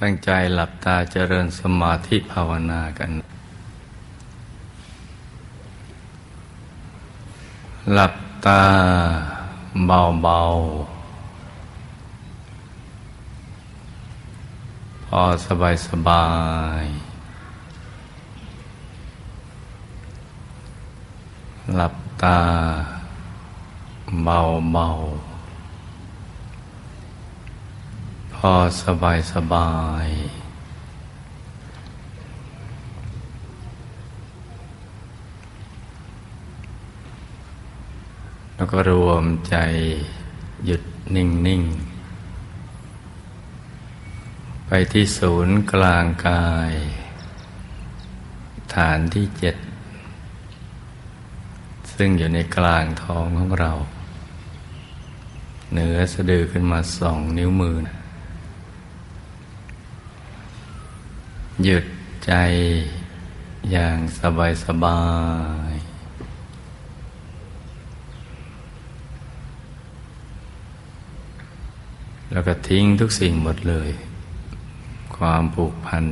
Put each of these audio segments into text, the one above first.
ตั้งใจหลับตาเจริญสมาธิภาวนากัน หลับตาเบาๆ พอสบายสบาย หลับตาเบาๆพ อสบายสบาย แล้วก็รวมใจหยุดนิ่งนิ่งไปที่ศูนย์กลางกาย ฐานที่เจ็ด ซึ่งอยู่ในกลางท้องของเรา เหนือสะดือขึ้นมาสองนิ้วมือนะ หยุดใจอย่างสบายสบาย แล้วก็ทิ้งทุกสิ่งหมดเลย ความผูกพัน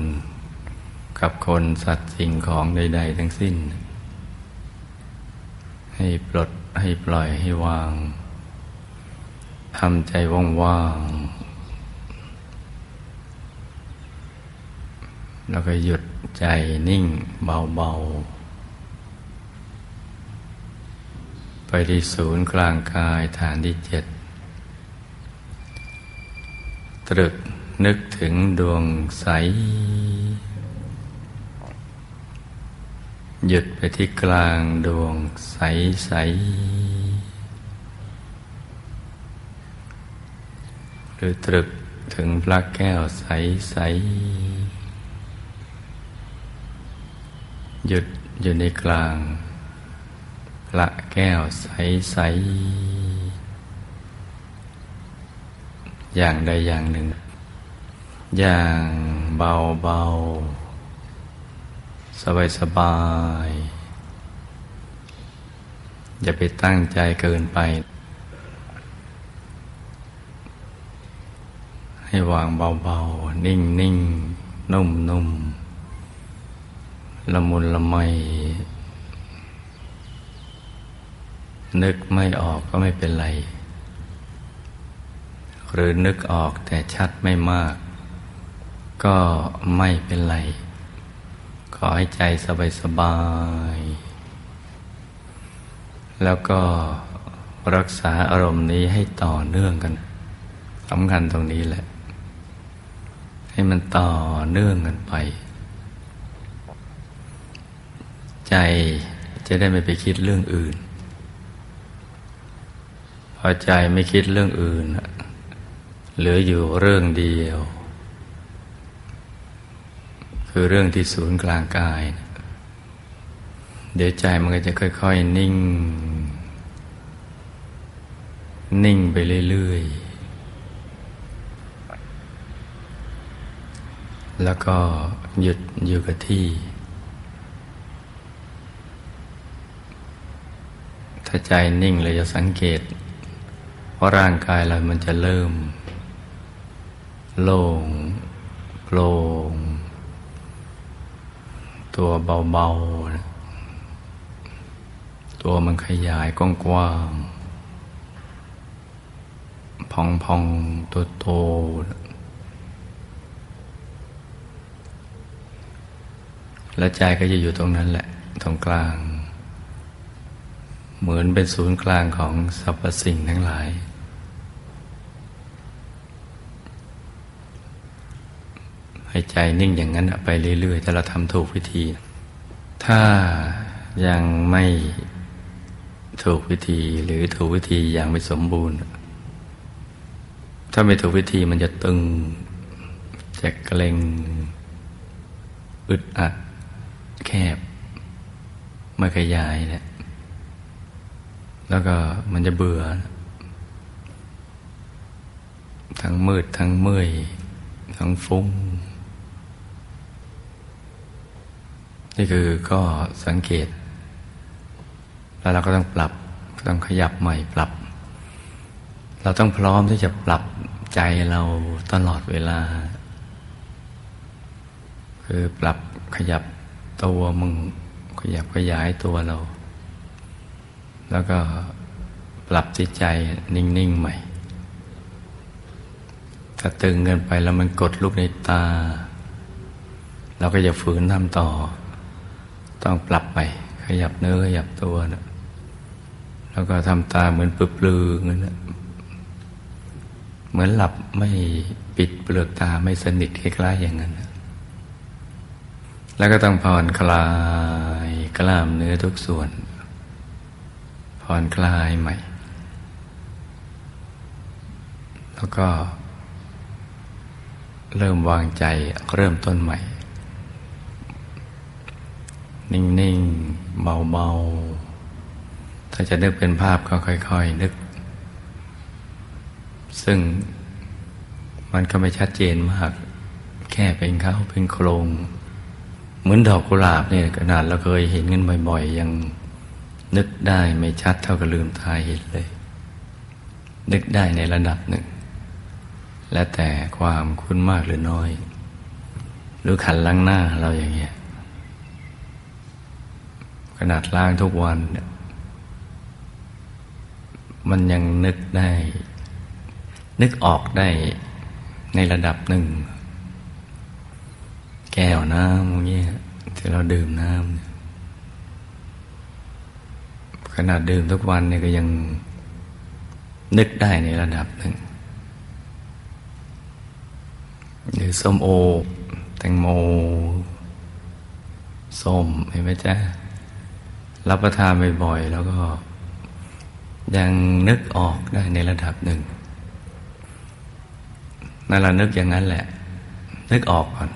กับคนสัตว์สิ่งของใด ๆ ทั้งสิ้น ให้ปลดให้ปล่อยให้วางทำใจว่างๆ แล้วก็หยุดใจนิ่งเบา ๆ ไปที่ศูนย์กลางกายฐานที่เจ็ด ตรึกนึกถึงดวงใส หยุดไปที่กลางดวงใสใสหรือตรึกถึงพระแก้วใสใส หยุดอยู่ในกลาง ละแก้วใส ๆ อย่างใดอย่างหนึ่ง อย่างเบาเบาสบายสบายอย่าไปตั้งใจเกินไป ให้วางเบา ๆ นิ่ง ๆ นุ่ม ๆ ละมุนละไม นึกไม่ออกก็ไม่เป็นไร หรือนึกออกแต่ชัดไม่มาก ก็ไม่เป็นไร ขอให้ใจสบายสบาย แล้วก็รักษาอารมณ์นี้ให้ต่อเนื่องกันสำคัญตรงนี้แหละ ให้มันต่อเนื่องกันไป ใจจะได้ไม่ไปคิดเรื่องอื่น พอใจไม่คิดเรื่องอื่น เหลืออยู่เรื่องเดียว คือเรื่องที่ศูนย์กลางกาย เดี๋ยวใจมันก็จะค่อย ๆ นิ่ง นิ่งไปเรื่อยๆ แล้วก็หยุดอยู่กับที่ ถ้าใจนิ่งเลยจะสังเกตว่าร่างกายเรามันจะเริ่ม โล่งโปร่งตัวเบาๆ ตัวมันขยายกว้างๆ พองๆ ตัวโตและใจก็จะอยู่ตรงนั้นแหละ ตรงกลาง เหมือนเป็นศูนย์กลางของสรรพสิ่งทั้งหลาย ให้ใจนิ่งอย่างนั้นไปเรื่อยๆถ้าเราทำถูกวิธี ถ้ายังไม่ถูกวิธีหรือถูกวิธีอย่างไม่สมบูรณ์ ถ้าไม่ถูกวิธีมันจะตึงจะเกร็งอึดอัด แคบ ไม่ขยายเนะี่ย แล้วก็มันจะเบื่อ ทั้งมืดทั้งเมื่อย ทั้งฟุ้ง นี่คือก็สังเกต แล้วเราก็ต้องปรับต้องขยับใหม่ปรับ เราต้องพร้อมที่จะปรับใจเราตลอดเวลา คือปรับขยับตัวมึงขยับขยายตัวเรา แล้วก็ปรับจิตใจนิ่ง ๆ ใหม่ ถ้าตึงเกินไปแล้วมันกดลูกในตา เราก็จะฝืนทำต่อ ต้องปรับไป ขยับเนื้อขยับตัวนะแล้วก็ทำตาเหมือนปลือๆเงี้ยนะเหมือนหลับไม่ปิดเปลือกตาไม่สนิทคล้ายๆอย่างนั้น แล้วก็ต้องผ่อนคลายกล้ามเนื้อทุกส่วน ผ่อนคลายใหม่ แล้วก็ เริ่มวางใจเริ่มต้นใหม่ นิ่ง ๆ เบา ๆ ถ้าจะนึกเป็นภาพก็ค่อย ๆ นึก ซึ่งมันก็ไม่ชัดเจนมาก แค่เป็นเขาเป็นโครง เหมือนดอกกุหลาบเนี่ยขนาดเราเคยเห็นกันบ่อย ๆ ยัง นึกได้ไม่ชัดเท่ากับลืมตาเห็นเลย นึกได้ในระดับหนึ่ง และแต่ความคุ้นมากหรือน้อย หรือขันล้างหน้าเราอย่างเงี้ยขนาดล้างทุกวัน มันยังนึกได้ นึกออกได้ในระดับหนึ่ง แก้วน้ำอย่างเงี้ยที่เราดื่มน้ำ ขนาดดื่มทุกวันเนี่ยก็ยังนึกได้ในระดับหนึ่ง หรือส้มโอ แตงโมส้มเห็นไหมจ๊ะ รับประทานบ่อยๆ แล้วก็ยังนึกออกได้ในระดับหนึ่งนั่นเรานึกอย่างนั้นแหละ นึกออกก่อน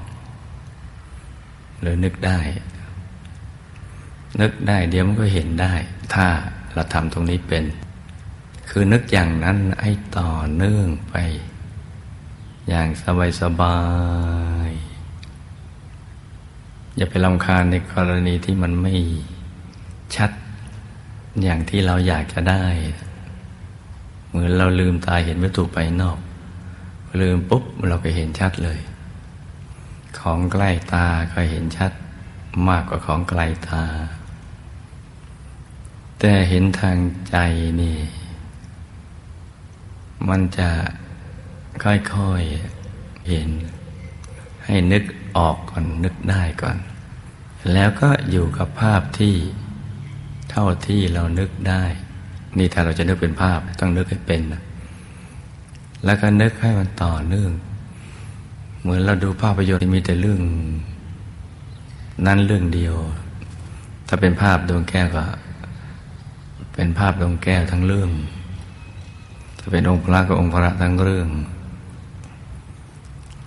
หรือนึกได้ นึกได้เดี๋ยวมันก็เห็นได้ ถ้าเราทำตรงนี้เป็น คือนึกอย่างนั้นให้ต่อเนื่องไป อย่างสบายสบายอย่าไปลำคาญในกรณีที่มันไม่ชัดอย่างที่เราอยากจะได้ เหมือนเราลืมตาเห็นวัตถุไปนอก ลืมปุ๊บเราก็เห็นชัดเลย ของใกล้ตาก็เห็นชัดมากกว่าของไกลตา แต่เห็นทางใจนี่ มันจะค่อยๆเห็น ให้นึกออกก่อนนึกได้ก่อน แล้วก็อยู่กับภาพที่เท่าที่เรานึกได้ นี่ถ้าเราจะนึกเป็นภาพต้องนึกให้เป็นนะแล้วก็นึกให้มันต่อเนื่อง เหมือนเราดูภาพยนตร์มีแต่เรื่อง นั้นเรื่องเดียว ถ้าเป็นภาพดวงแก้วก็ เป็นภาพดวงแก้วทั้งเรื่องถ้าเป็นองค์พระก็องค์พระทั้งเรื่อง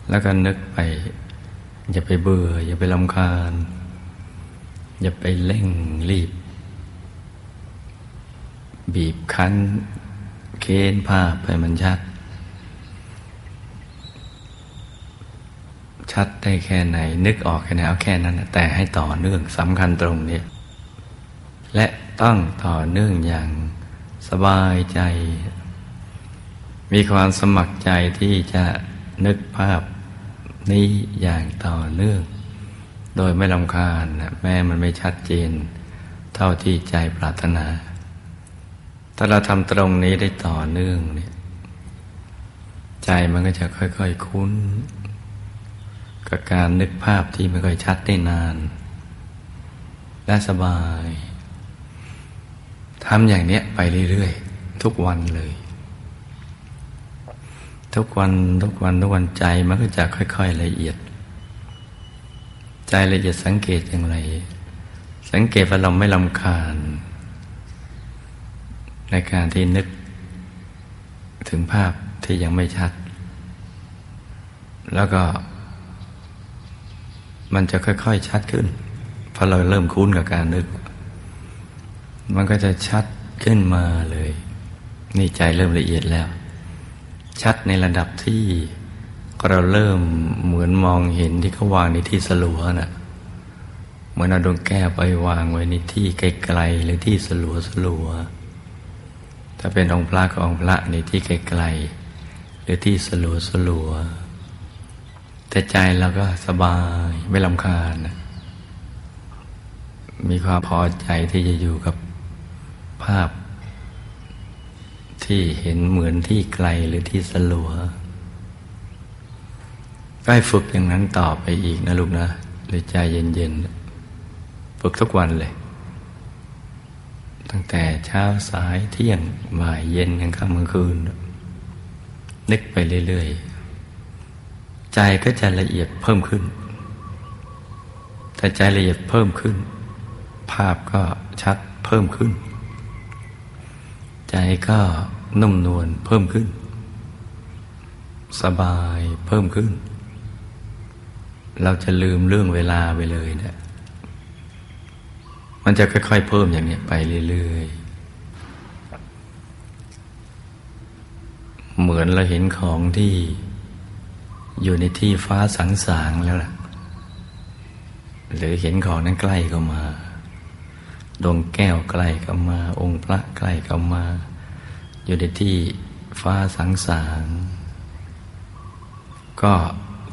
แล้วก็นึกไป อย่าไปเบื่อ อย่าไปลำคาญ อย่าไปเร่งรีบ บีบคั้น เค้นภาพให้มันชัด ชัดได้แค่ไหน นึกออกแค่ไหนเอาแค่นั้น แต่ให้ต่อเนื่องสำคัญตรงนี้และ ต้องต่อเนื่องอย่างสบายใจ มีความสมัครใจที่จะนึกภาพนี้อย่างต่อเนื่อง โดยไม่ลำคาญแม้มันไม่ชัดเจน เท่าที่ใจปรารถนา ถ้าเราทำตรงนี้ได้ต่อเนื่องเนี่ยใจมันก็จะค่อยๆคุ้น กับการนึกภาพที่ไม่ค่อยชัดได้นาน และสบาย ทำอย่างเนี้ยไปเรื่อยๆ ทุกวันเลย ทุกวันทุกวันทุกวันใจมันก็จะค่อยๆละเอียด ใจละเอียดสังเกตอย่างไร สังเกตว่าเราไม่ลำคาญ ในการที่นึกถึงภาพที่ยังไม่ชัด แล้วก็ มันจะค่อยๆชัดขึ้นพอเราเริ่มคุ้นกับการนึก มันก็จะชัดขึ้นมาเลย นี่ใจเริ่มละเอียดแล้ว ชัดในระดับที่เราเริ่มเหมือนมองเห็นที่เขาวางในที่สลัวนะ่ะเหมือนเอาดวงแก้วไปวางไว้ในที่ไกลๆหรือที่สลัวสลัวถ้าเป็นองค์พระก็องค์พระในที่ไกลๆหรือที่สลัวสลัวแต่ใจเราก็สบายไม่ลำคาญนะมีความพอใจที่จะอยู่กับ ภาพ ที่เห็นเหมือนที่ไกลหรือที่สลัว ก็ให้ฝึกอย่างนั้นต่อไปอีกนะลูกนะเลยใจเย็นๆ ฝึกทุกวันเลย ตั้งแต่เช้าสายเที่ยงบ่ายเย็นกลางค่ำกลางคืน นึกไปเรื่อยๆ ใจก็จะละเอียดเพิ่มขึ้นแต่ใจละเอียดเพิ่มขึ้น ภาพก็ชัดเพิ่มขึ้น ใจก็นุ่มนวลเพิ่มขึ้น สบายเพิ่มขึ้น เราจะลืมเรื่องเวลาไปเลยเนะี่ยมันจะค่อยๆเพิ่มอย่างนี้ไปเรื่อยๆ เหมือนเราเห็นของที่อยู่ในที่ฟ้าสังสางแล้วล่ะ หรือเห็นของนั้นใกล้เข้ามา ดวงแก้วใกล้เข้ามา องค์พระใกล้เข้ามา อยู่ในที่ฟ้าสังสางก็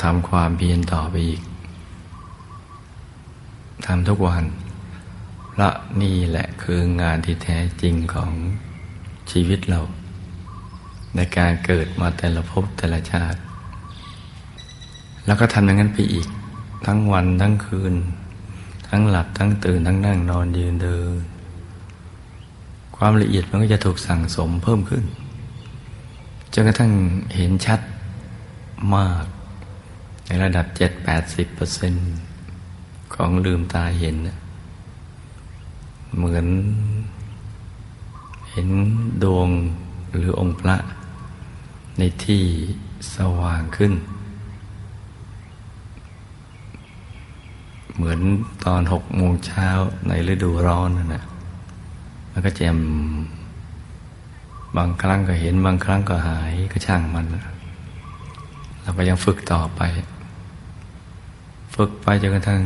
ทำความเพียรต่อไปอีกทำทุกวันพระนี่แหละคืองานที่แท้จริงของชีวิตเรา ในการเกิดมาแต่ละภพแต่ละชาติ แล้วก็ทำอย่างนั้นไปอีก ทั้งวันทั้งคืน ทั้งหลับทั้งตื่นทั้งนั่งนอนยืนเดิน ความละเอียดมันก็จะถูกสั่งสมเพิ่มขึ้นจนกระทั่งเห็นชัดมาก ในระดับเจ็ดแปดสิบเปอร์เซ็นของลืมตาเห็น เหมือน เห็นดวงหรือองค์พระ ในที่สว่างขึ้น เหมือนตอนหกโมงเช้าในฤดูร้อนนั่นนะมันก็แจ่มบางครั้งก็เห็นบางครั้งก็หายก็ช่างมันเราก็ยังฝึกต่อไป ฝึกไปจนกระทั่ง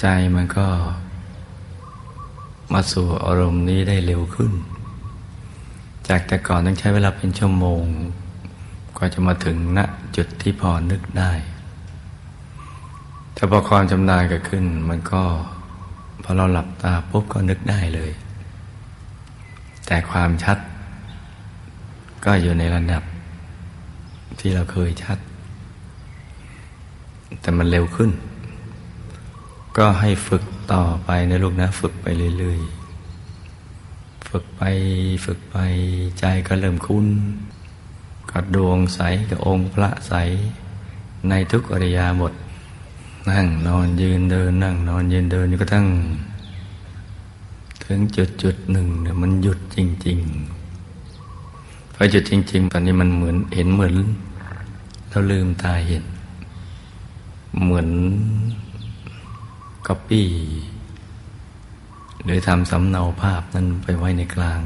ใจมันก็ มาสู่อารมณ์นี้ได้เร็วขึ้น จากแต่ก่อนต้องใช้เวลาเป็นชั่วโมงก็จะมาถึงณจุดที่พอนึกได้ แต่พอความจำนาญก็ขึ้น มันก็พอเราหลับตาปุ๊บก็นึกได้เลย แต่ความชัด ก็อยู่ในระดับ ที่เราเคยชัด แต่มันเร็วขึ้น ก็ให้ฝึกต่อไปนะลูกนะ ฝึกไปเรื่อยๆ ฝึกไปฝึกไปใจก็เริ่มคุ้นกับดวงใสกับองค์พระใสในทุกอริยาหมด นั่งนอนยืนเดิน นั่งนอนยืนเดินอยู่ก็ทั้งถึงจุดจุดหนึ่งเนี่ยมันหยุดจริงๆพอหยุดจริง ๆ ตอนนี้มันเหมือนเห็นเหมือนเราลืมตาเห็น เหมือนก๊อปปี้หรือทำสำเนาภาพนั้นไปไว้ในกลาง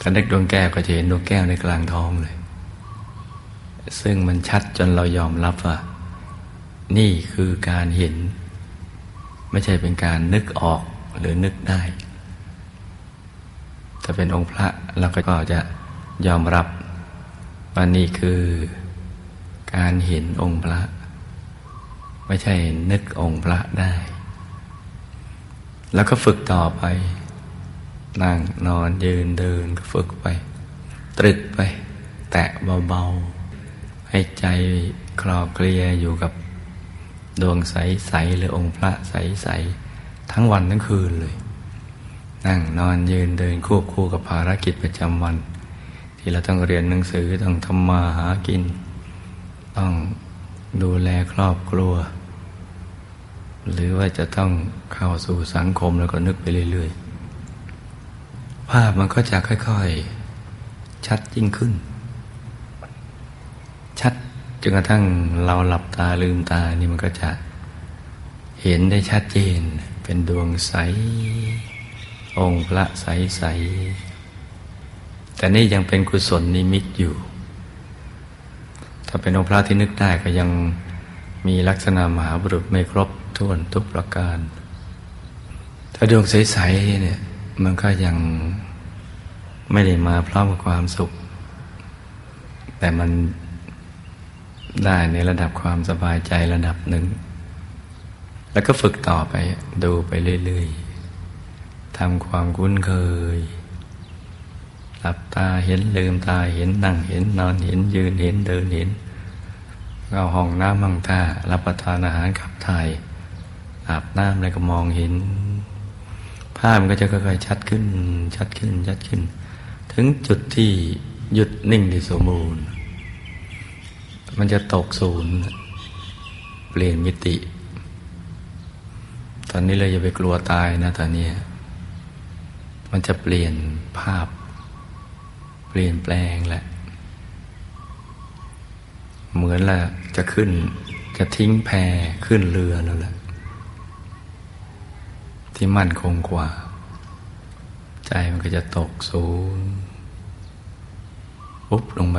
ถ้าเด็กดวงแก้วก็จะเห็นดวงแก้วในกลางท้องเลย ซึ่งมันชัดจนเรายอมรับว่า นี่คือการเห็น ไม่ใช่เป็นการนึกออกหรือนึกได้ ถ้าเป็นองค์พระเราก็จะยอมรับว่านี่คือการเห็นองค์พระ ไม่ใช่นึกองค์พระได้ แล้วก็ฝึกต่อไป นั่งนอนยืนเดินก็ฝึกไป ตรึกไป แตะเบา ๆ ให้ใจคลอเคลียอยู่กับ ดวงใสๆหรือองค์พระใสๆทั้งวันทั้งคืนเลย นั่งนอนยืนเดินควบคู่กับภารกิจประจำวัน ที่เราต้องเรียนหนังสือต้องทำมาหากิน ต้องดูแลครอบครัว หรือว่าจะต้องเข้าสู่สังคมแล้วก็นึกไปเรื่อยๆ ภาพมันก็จะค่อยๆ ชัดยิ่งขึ้น ชัด จนกระทั่งเราหลับตาลืมตานี่มันก็จะเห็นได้ชัดเจน เป็นดวงใส องค์พระใสๆแต่นี่ยังเป็นกุศลนิมิตอยู่ ถ้าเป็นองค์พระที่นึกได้ก็ยังมีลักษณะมหาบุรุษไม่ครบถ้วนทุกประการ ถ้าดวงใสๆเนี่ยมันก็ยังไม่ได้มาพร้อมกับความสุข แต่มัน ได้ในระดับความสบายใจระดับหนึ่ง แล้วก็ฝึกต่อไปดูไปเรื่อยๆทำความคุ้นเคยหลับตาเห็นลืมตาเห็นนั่งเห็นนอนเห็นยืนเห็นเดินเห็นเข้าห้องน้ำห้องท่ารับประทานอาหารขับถ่ายอาบน้ำอะไรก็มองเห็น ภาพมันก็จะค่อยๆชัดขึ้น ชัดขึ้นชัดขึ้น ถึงจุดที่หยุดนิ่งที่สมบูรณ์ มันจะตกศูนย์เปลี่ยนมิติ ตอนนี้เลยอย่าไปกลัวตายนะตอนนี้ มันจะเปลี่ยนภาพ เปลี่ยนแปลงแหละ เหมือนละจะขึ้น จะทิ้งแพขึ้นเรือแล้วแหละที่มั่นคงกว่า ใจมันก็จะตกศูนย์ปุ๊บลงไป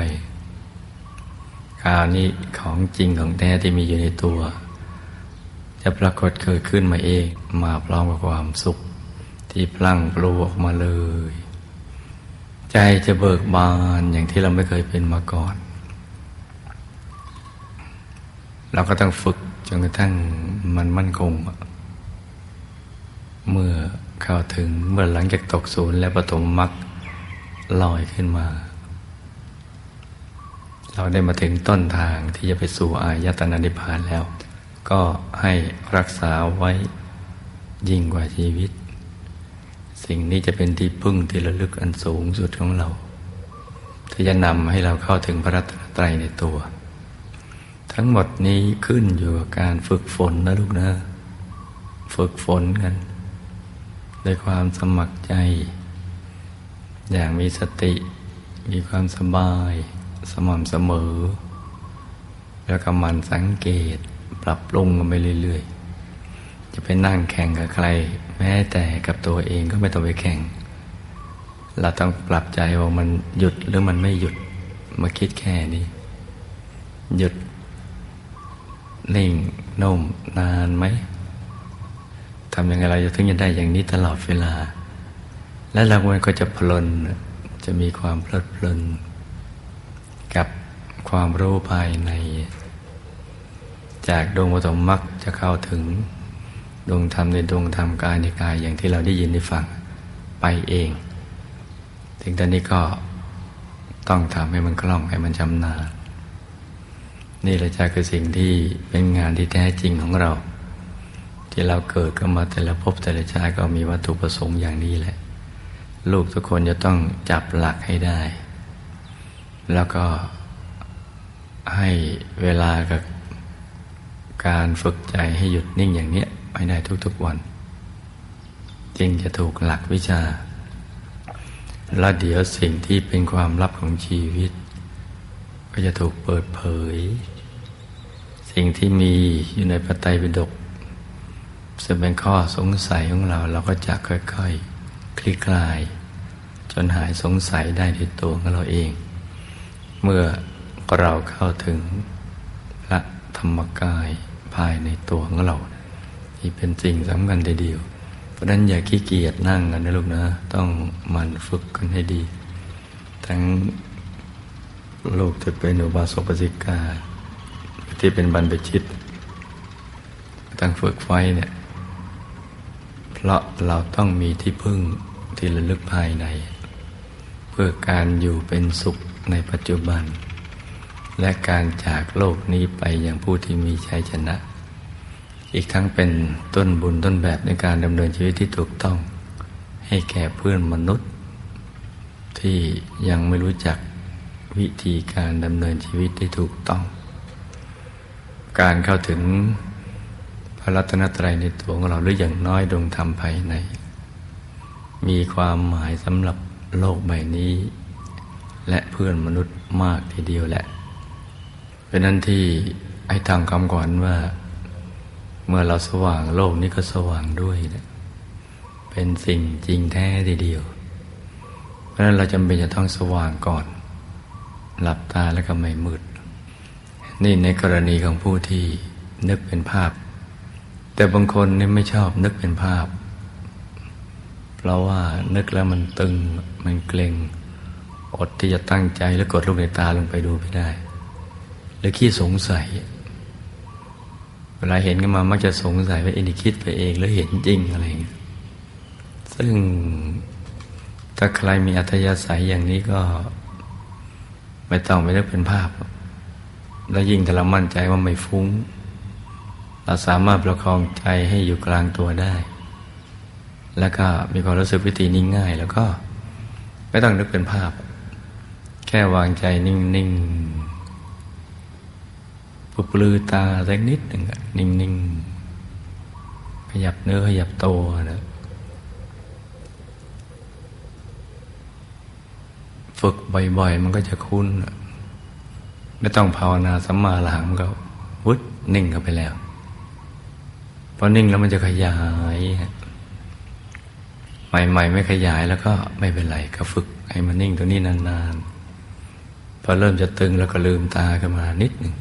คราวนี้ของจริงของแท้ที่มีอยู่ในตัว จะปรากฏเกิดขึ้นมาเองมาพร้อมกับความสุข ที่พลั่งปลูออกมาเลย ใจจะเบิกบานอย่างที่เราไม่เคยเป็นมาก่อน เราก็ต้องฝึกจนกระทั่งมันมั่นคง เมื่อเข้าถึงเมื่อหลังจากตกศูนย์และปฐมมรรคลอยขึ้นมา เราได้มาถึงต้นทางที่จะไปสู่อายตนะนิพพานแล้ว ก็ให้รักษาไว้ยิ่งกว่าชีวิต สิ่งนี้จะเป็นที่พึ่งที่ระลึกอันสูงสุดของเรา ที่จะนำให้เราเข้าถึงพระรัตนตรัยในตัว ทั้งหมดนี้ขึ้นอยู่กับการฝึกฝนนะลูกนะฝึกฝนกันด้วยความสมัครใจ อย่างมีสติมีความสบาย สม่ำเสมอ แล้วก็มันสังเกตปรับปรุงกันไปเรื่อยๆ จะไปนั่งแข่งกับใคร แม้แต่กับตัวเองก็ไม่ต้องไปแข่ง เราต้องปรับใจว่ามันหยุดหรือมันไม่หยุดมาคิดแค่นี้ หยุดนิ่งนุ่มนานไหมทำยังไงเราจะถึงจะได้อย่างนี้ตลอดเวลา และเราก็จะพลนจะมีความเพลิดเพลิน ความรู้ภายใน จากดวงปฐมมรรคจะเข้าถึง ดวงธรรมในดวงธรรมกายในกายอย่างที่เราได้ยินได้ฟังไปเอง ถึงตอนนี้ก็ต้องทำให้มันคล่องให้มันชำนาญนี่แหละจะคือสิ่งที่เป็นงานที่แท้จริงของเรา ที่เราเกิดก็มาแต่ละภพแต่ละชาติก็มีวัตถุประสงค์อย่างนี้แหละ ลูกทุกคนจะต้องจับหลักให้ได้ แล้วก็ ให้เวลากับการฝึกใจให้หยุดนิ่งอย่างนี้ไปได้ทุกๆวัน จึงจะถูกหลักวิชา แล้วเดี๋ยวสิ่งที่เป็นความลับของชีวิต ก็จะถูกเปิดเผย สิ่งที่มีอยู่ในพระไตรปิฎกซึ่งเป็นข้อสงสัยของเราเราก็จะค่อยๆคลี่คลาย จนหายสงสัยได้ในตัวของเราเอง เมื่อ เราเข้าถึงพระธรรมกายภายในตัวของเรา ที่เป็นสิ่งสำคัญทีเดียว เพราะนั้นอย่าขี้เกียจนั่งกันนะลูกนะ ต้องมันฝึกกันให้ดี ทั้งลูกจะเป็นอุบาสกปสิกาที่เป็นบรรพชิตต้องฝึกไว้เนี่ย เพราะเราต้องมีที่พึ่งที่ระลึกภายใน เพื่อการอยู่เป็นสุขในปัจจุบัน และการจากโลกนี้ไปอย่างผู้ที่มีชัยชนะ อีกทั้งเป็นต้นบุญต้นแบบในการดำเนินชีวิตที่ถูกต้อง ให้แก่เพื่อนมนุษย์ ที่ยังไม่รู้จักวิธีการดำเนินชีวิตที่ถูกต้อง การเข้าถึงพระรัตนตรัยในตัวของเราหรืออย่างน้อยดวงธรรมภายใน มีความหมายสำหรับโลกใบนี้ และเพื่อนมนุษย์มากทีเดียวแหละ เป็นนั้นที่ไอ้ทางคำก่อนว่า เมื่อเราสว่างโลกนี้ก็สว่างด้วยนะเป็นสิ่งจริงแท้ทีเดียว เพราะนั้นเราจำเป็นจะต้องสว่างก่อน หลับตาแล้วก็ไม่มืด นี่ในกรณีของผู้ที่นึกเป็นภาพ แต่บางคนนี่ไม่ชอบนึกเป็นภาพ เพราะว่านึกแล้วมันตึงมันเกร็งอดที่จะตั้งใจแล้วกดลูกในตาลงไปดูไม่ได้ รือขี้สงสัย เวลาเห็นกันมามักจะสงสัยว่าเอ็นคิดไปเองหรือเห็นจริงอะไรเงี้ยซึ่งถ้าใครมีอัธยาศัยอย่างนี้ก็ ไม่ต้องไม่ได้เป็นภาพ แล้วยิ่งถ้าเรามั่นใจว่าไม่ฟุง้ง เราสามารถประคองใจให้อยู่กลางตัวได้ แล้วก็มีความรู้สึกวิธีนี้ง่าย แล้วก็ ไม่ต้องนึกเป็นภาพ แค่วางใจนิ่งๆ ปุบลือตาสักนิดหนึ่งนิ่งๆ ขยับเนื้อขยับตัวนะฝึกบ่อยๆ มันก็จะคุ้น ไม่ต้องภาวนาสัมมาหลังก็วุดนิ่งเข้าไปแล้วพอนิ่งแล้วมันจะขยายใหม่ๆ ไม่ขยายแล้วก็ไม่เป็นไรก็ฝึกให้มันนิ่งตัวนี้นานๆ พอเริ่มจะตึงแล้วก็ลืมตาขึ้นมานิดหนึ่ง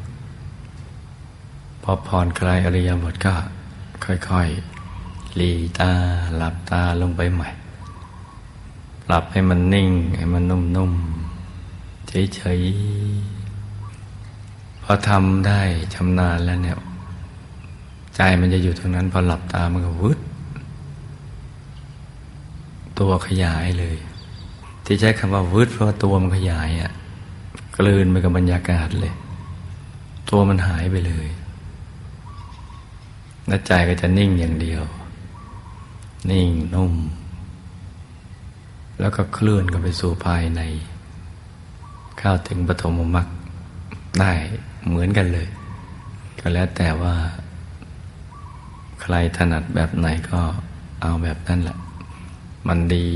พอผ่อนคลายอริยบทก็ค่อยๆลีตาหลับตาลงไปใหม่หลับให้มันนิ่ง ให้มันนุ่มๆเฉยๆพอทำได้ชำนาญแล้วเนี่ย ใจมันจะอยู่ตรงนั้น พอหลับตามันก็วึดตัวขยายเลย ที่ใช้คำว่าวึดเพราะตัวมันขยายอะ่ะกลืนไปกับบรรยากาศเลย ตัวมันหายไปเลย และใจก็จะนิ่งอย่างเดียว นิ่งนุ่ม แล้วก็เคลื่อนกันไปสู่ภายใน เข้าถึงปฐมมรรคได้เหมือนกันเลย ก็แล้วแต่ว่า ใครถนัดแบบไหนก็เอาแบบนั้นแหละ มันดี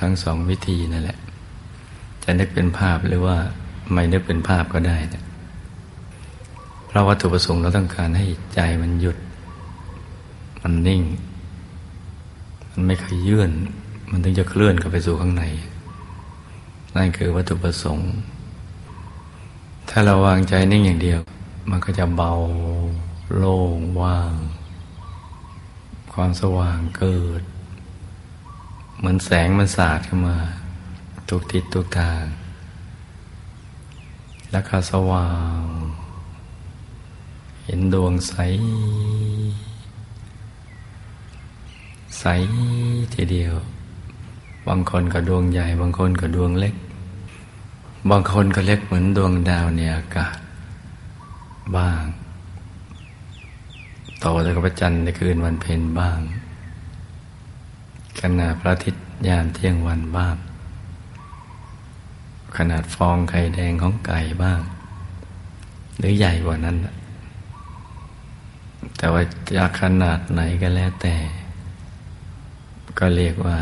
ทั้งสองวิธีนั่นแหละ จะนึกเป็นภาพหรือว่าไม่นึกเป็นภาพก็ได้นะ เพราะวัตถุประสงค์เราต้องการให้ใจมันหยุด มันนิ่ง มันไม่ขยื่น มันถึงจะเคลื่อนเข้าไปสู่ข้างใน นั่นคือวัตถุประสงค์ ถ้าเราวางใจนิ่งอย่างเดียว มันก็จะเบาโล่งว่าง ความสว่างเกิด เหมือนแสงมันสาดเข้ามาทุกทิศทุกทาง แล้วก็สว่าง ห็นดวงใส ใสทีเดียว บางคนก็ดวงใหญ่ บางคนก็ดวงเล็ก บางคนก็เล็กเหมือนดวงดาวในอากาศ บ้างโตแต่กับพระจันทร์ในคืนวันเพ็ญบ้างขนาดพระอาทิตย์ยามเที่ยงวันบ้าง ขนาดฟองไข่แดงของไก่บ้าง หรือใหญ่กว่านั้น แต่ว่าจะขนาดไหนก็แล้วแต่ ก็เรียกว่า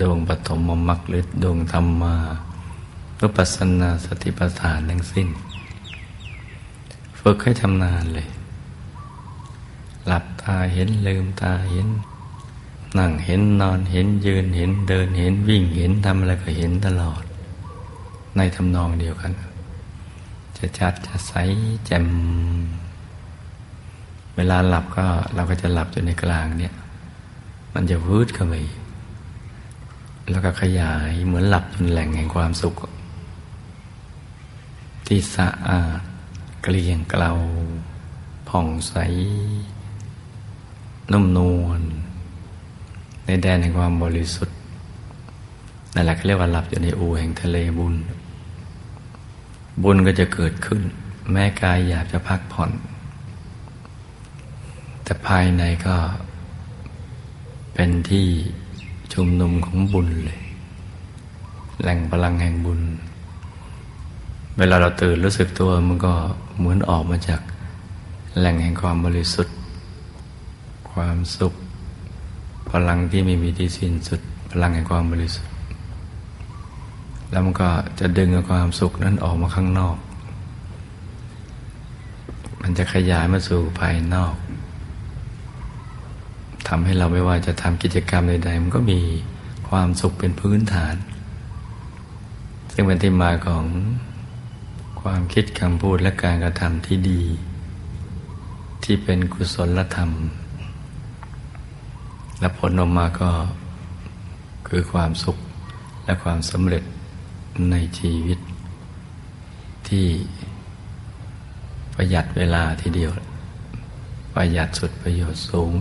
ดวงปฐมมรรคหรือดวงธรรมารุปัสนาสติปัฏฐานทั้งสิ้น ฝึกให้ทำนานเลย หลับตาเห็นลืมตาเห็น นั่งเห็นนอนเห็นยืนเห็นเดินเห็นวิ่งเห็นทำอะไรก็เห็นตลอด ในทำนองเดียวกัน จะชัดจะใสแจ่ม เวลาหลับก็เราก็จะหลับอยู่ในกลางเนี่ย มันจะวืดเข้าไปแล้วก็ขยายเหมือนหลับเป็นแหล่งแห่งความสุข ที่สะอาดเกลี้ยงเกลาผ่องใส นุ่มนวลในแดนแห่งความบริสุทธิ์นั่นแหละเขาเรียกว่าหลับอยู่ในอูแห่งทะเลบุญ บุญก็จะเกิดขึ้น แม้กายอยากจะพักผ่อน แต่ภายในก็เป็นที่ชุมนุมของบุญเลย แหล่งพลังแห่งบุญ เวลาเราตื่นรู้สึกตัวมันก็เหมือนออกมาจากแหล่งแห่งความบริสุทธิ์ ความสุข พลังที่ไม่มีที่สิ้นสุด พลังแห่งความบริสุทธิ์ แล้วมันก็จะดึงความสุขนั้นออกมาข้างนอก มันจะขยายมาสู่ภายนอก ทำให้เราไม่ว่าจะทำกิจกรรมใดๆมันก็มีความสุขเป็นพื้นฐาน ซึ่งเป็นที่มาของความคิดคำพูดและการกระทำที่ดี ที่เป็นกุศลธรรม และผลออกมาก็คือความสุขและความสำเร็จในชีวิต ที่ประหยัดเวลาทีเดียว ประหยัดสุดประโยชน์สูง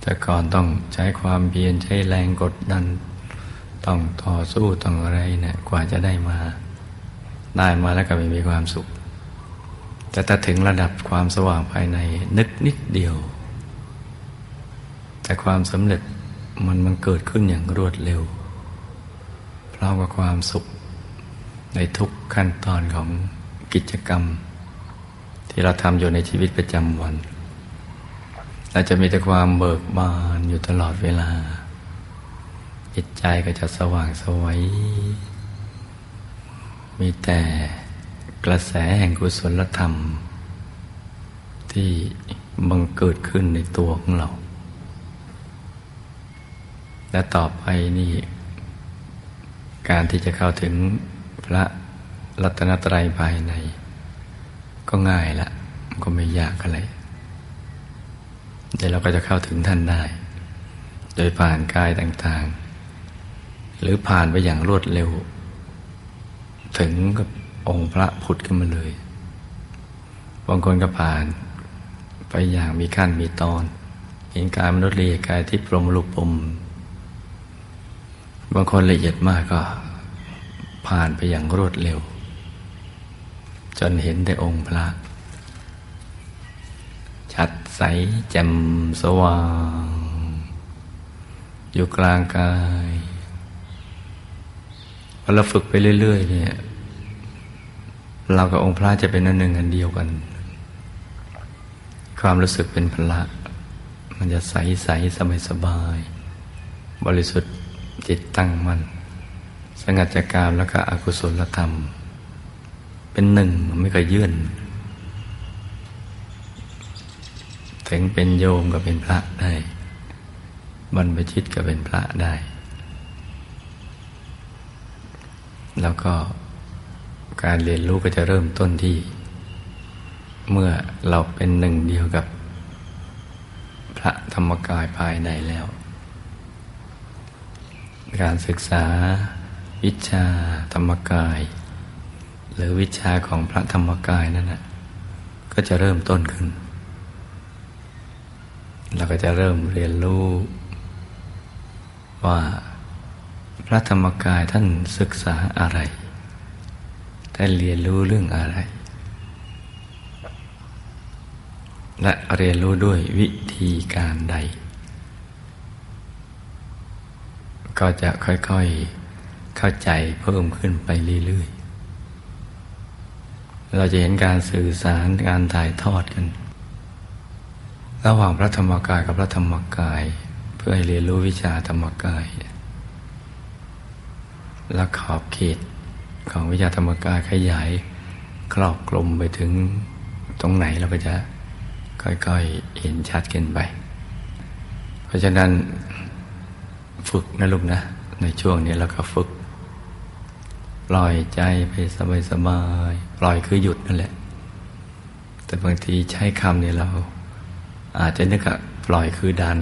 แต่ก่อนต้องใช้ความเพียรใช้แรงกดดัน ต้องต่อสู้ต้องอะไรเนะี่ยกว่าจะได้มา ได้มาแล้วก็ไม่มีความสุข แต่ถ้าถึงระดับความสว่างภายในนึกนิดเดียว แต่ความสำเร็จมันมันเกิดขึ้นอย่างรวดเร็วพร้อมกับความสุขในทุกขั้นตอนของกิจกรรม ที่เราทำอยู่ในชีวิตประจำวัน เราจะมีแต่ความเบิกบานอยู่ตลอดเวลา จิตใจก็จะสว่างสวัย มีแต่กระแสแห่งกุศลธรรม ที่บังเกิดขึ้นในตัวของเรา และต่อไปนี่ การที่จะเข้าถึงพระรัตนตรัยภายใน ก็ง่ายละก็ไม่ยากอะไร เดี๋ยวเราก็จะเข้าถึงท่านได้ โดยผ่านกายต่างๆ หรือผ่านไปอย่างรวดเร็ว ถึงกับองค์พระผุดขึ้นมาเลยบางคนก็ผ่านไปอย่างมีขั้นมีตอน เห็นกายมนุษย์ละเอียดกายที่ปรมลุปมบางคนละเอียดมากก็ผ่านไปอย่างรวดเร็ว จนเห็นแต่องค์พระ ใสแจ่มสว่าง อยู่กลางกายพอเราฝึกไปเรื่อย ๆ เนี่ย เรากับองค์พระจะเป็นอันหนึ่งอันเดียวกัน ความรู้สึกเป็นพละ มันจะใสใสสบายสบาย บริสุทธิ์จิตตั้งมัน่นสงัดจากกามแล้วก็อกุศลธรรม เป็นหนึ่งไม่เคยยื่น ถึงเป็นโยมก็เป็นพระได้บรรพชิตก็เป็นพระได้ แล้วก็การเรียนรู้ก็จะเริ่มต้นที่ เมื่อเราเป็นหนึ่งเดียวกับ พระธรรมกายภายในแล้ว การศึกษาวิชาธรรมกาย หรือวิชาของพระธรรมกายนั่นนะก็จะเริ่มต้นขึ้น เราก็จะเริ่มเรียนรู้ ว่าพระธรรมกายท่านศึกษาอะไร ท่านเรียนรู้เรื่องอะไร และเรียนรู้ด้วยวิธีการใด ก็จะค่อยๆเข้าใจเพิ่มขึ้นไปเรื่อยๆ เราจะเห็นการสื่อสารการถ่ายทอดกัน ระหว่างพระธรรมกายกับพระธรรมกาย เพื่อให้เรียนรู้วิชาธรรมกายและขอบเขตของวิชาธรรมกายขยายครอบกลมไปถึงตรงไหนเราก็จะค่อยๆเห็นชัดกันไป เพราะฉะนั้นฝึกนะลูกนะ ในช่วงนี้เราก็ฝึก ปล่อยใจไปสบายๆปล่อยคือหยุดนั่นแหละ แต่บางทีใช้คำเนี่ยเรา อาจจะนึกว่าปล่อยคือดัน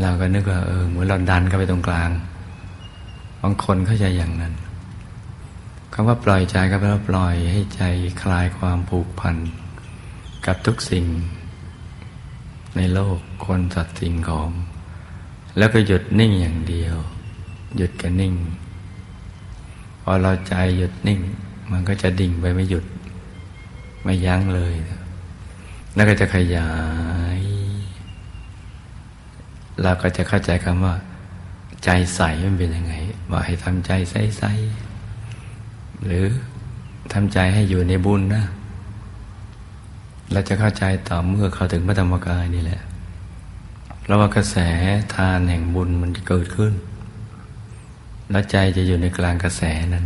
เราก็นึกว่าเออเหมือนเราดันเข้าไปตรงกลางบางคนเข้าใจอย่างนั้นคำว่าปล่อยใจก็แปลว่าปล่อยให้ใจคลายความผูกพัน กับทุกสิ่ง ในโลกคนสัตว์สิ่งของ แล้วก็หยุดนิ่งอย่างเดียว หยุดกันนิ่ง พอเราใจหยุดนิ่ง มันก็จะดิ่งไปไม่หยุด ไม่ยั้งเลย แล้วก็จะขยาย เราก็จะเข้าใจคำว่า ใจใสมันเป็นยังไง ว่าให้ทำใจใสๆหรือทำใจให้อยู่ในบุญนะ เราจะเข้าใจต่อเมื่อเขาถึงพระธรรมกายนี่แหละเพราะว่ากระแสทานแห่งบุญมันจะเกิดขึ้น แล้วใจจะอยู่ในกลางกระแสนั้น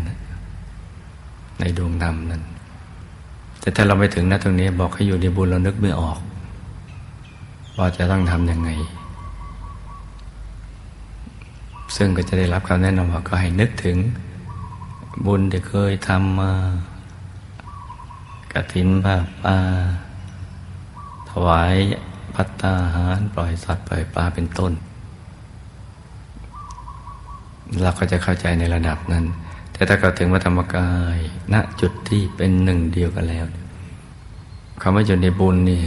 ในดวงดำนั้น แต่ถ้าเราไปถึงนะตรงนี้บอกให้อยู่ในบุญเรานึกไม่ออกว่าจะต้องทำยังไง ซึ่งก็จะได้รับคำแนะนำว่าก็ให้นึกถึงบุญที่เคยทำมากระถินผ้าป่าถวายพัตตาหาร ปล่อยสัตว์ปล่อยปลาเป็นต้น เราก็จะเข้าใจในระดับนั้น แต่ถ้าเราถึงวัธรรมกายณจุดที่เป็นหนึ่งเดียวกันแล้วคำว่าอยู่ในบุญนี่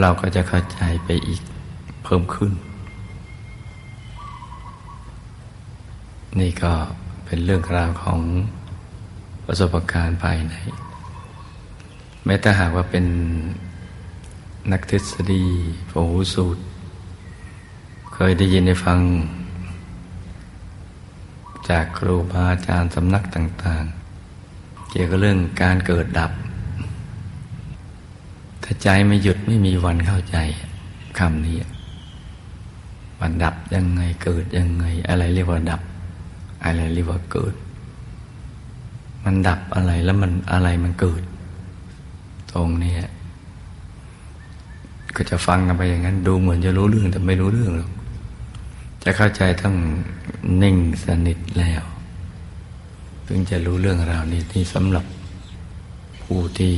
เราก็จะเข้าใจไปอีกเพิ่มขึ้น นี่ก็เป็นเรื่องราวของประสบการณ์ภายในแม้แต่หากว่าเป็นนักทฤษฎีโผสูตร เคยได้ยินได้ฟัง จากครูบาอาจารย์สำนักต่าง ๆ เกี่ยวกับเรื่องการเกิดดับ ถ้าใจไม่หยุดไม่มีวันเข้าใจคำนี้มันดับยังไงเกิดยังไง อะไรเรียกว่าดับ อะไรเรียกว่าเกิด มันดับอะไรแล้วมันอะไรมันเกิด ตรงนี้ก็จะฟังกันไปอย่างนั้น ดูเหมือนจะรู้เรื่องแต่ไม่รู้เรื่องหรอก จะเข้าใจต้องนิ่งสนิทแล้ว ถึงจะรู้เรื่องราวนี้ที่สำหรับผู้ที่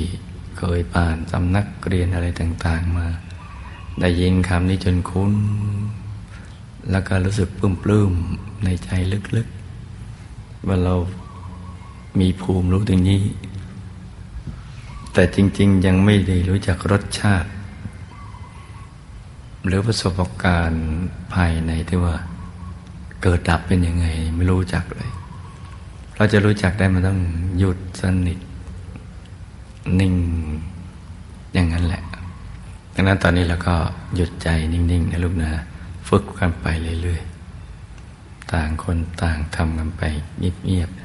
เคยผ่านสำนักเรียนอะไรต่าง ๆ มา ได้ยินคำนี้จนคุ้น แล้วก็รู้สึกปลื้มๆในใจลึกๆ ว่าเรามีภูมิรู้ตรงนี้ แต่จริง ๆ ยังไม่ได้รู้จักรสชาติ หรือประสบการณ์ภายในที่ว่า เกิดดับเป็นยังไง ไม่รู้จักเลย เราจะรู้จักได้มันต้องหยุดสนิท นิ่งอย่างนั้นแหละดังนั้นตอนนี้เราก็หยุดใจนิ่งๆนะลูกนะ ฝึกกันไปเรื่อยๆ ต่างคนต่างทำกันไปเงียบๆ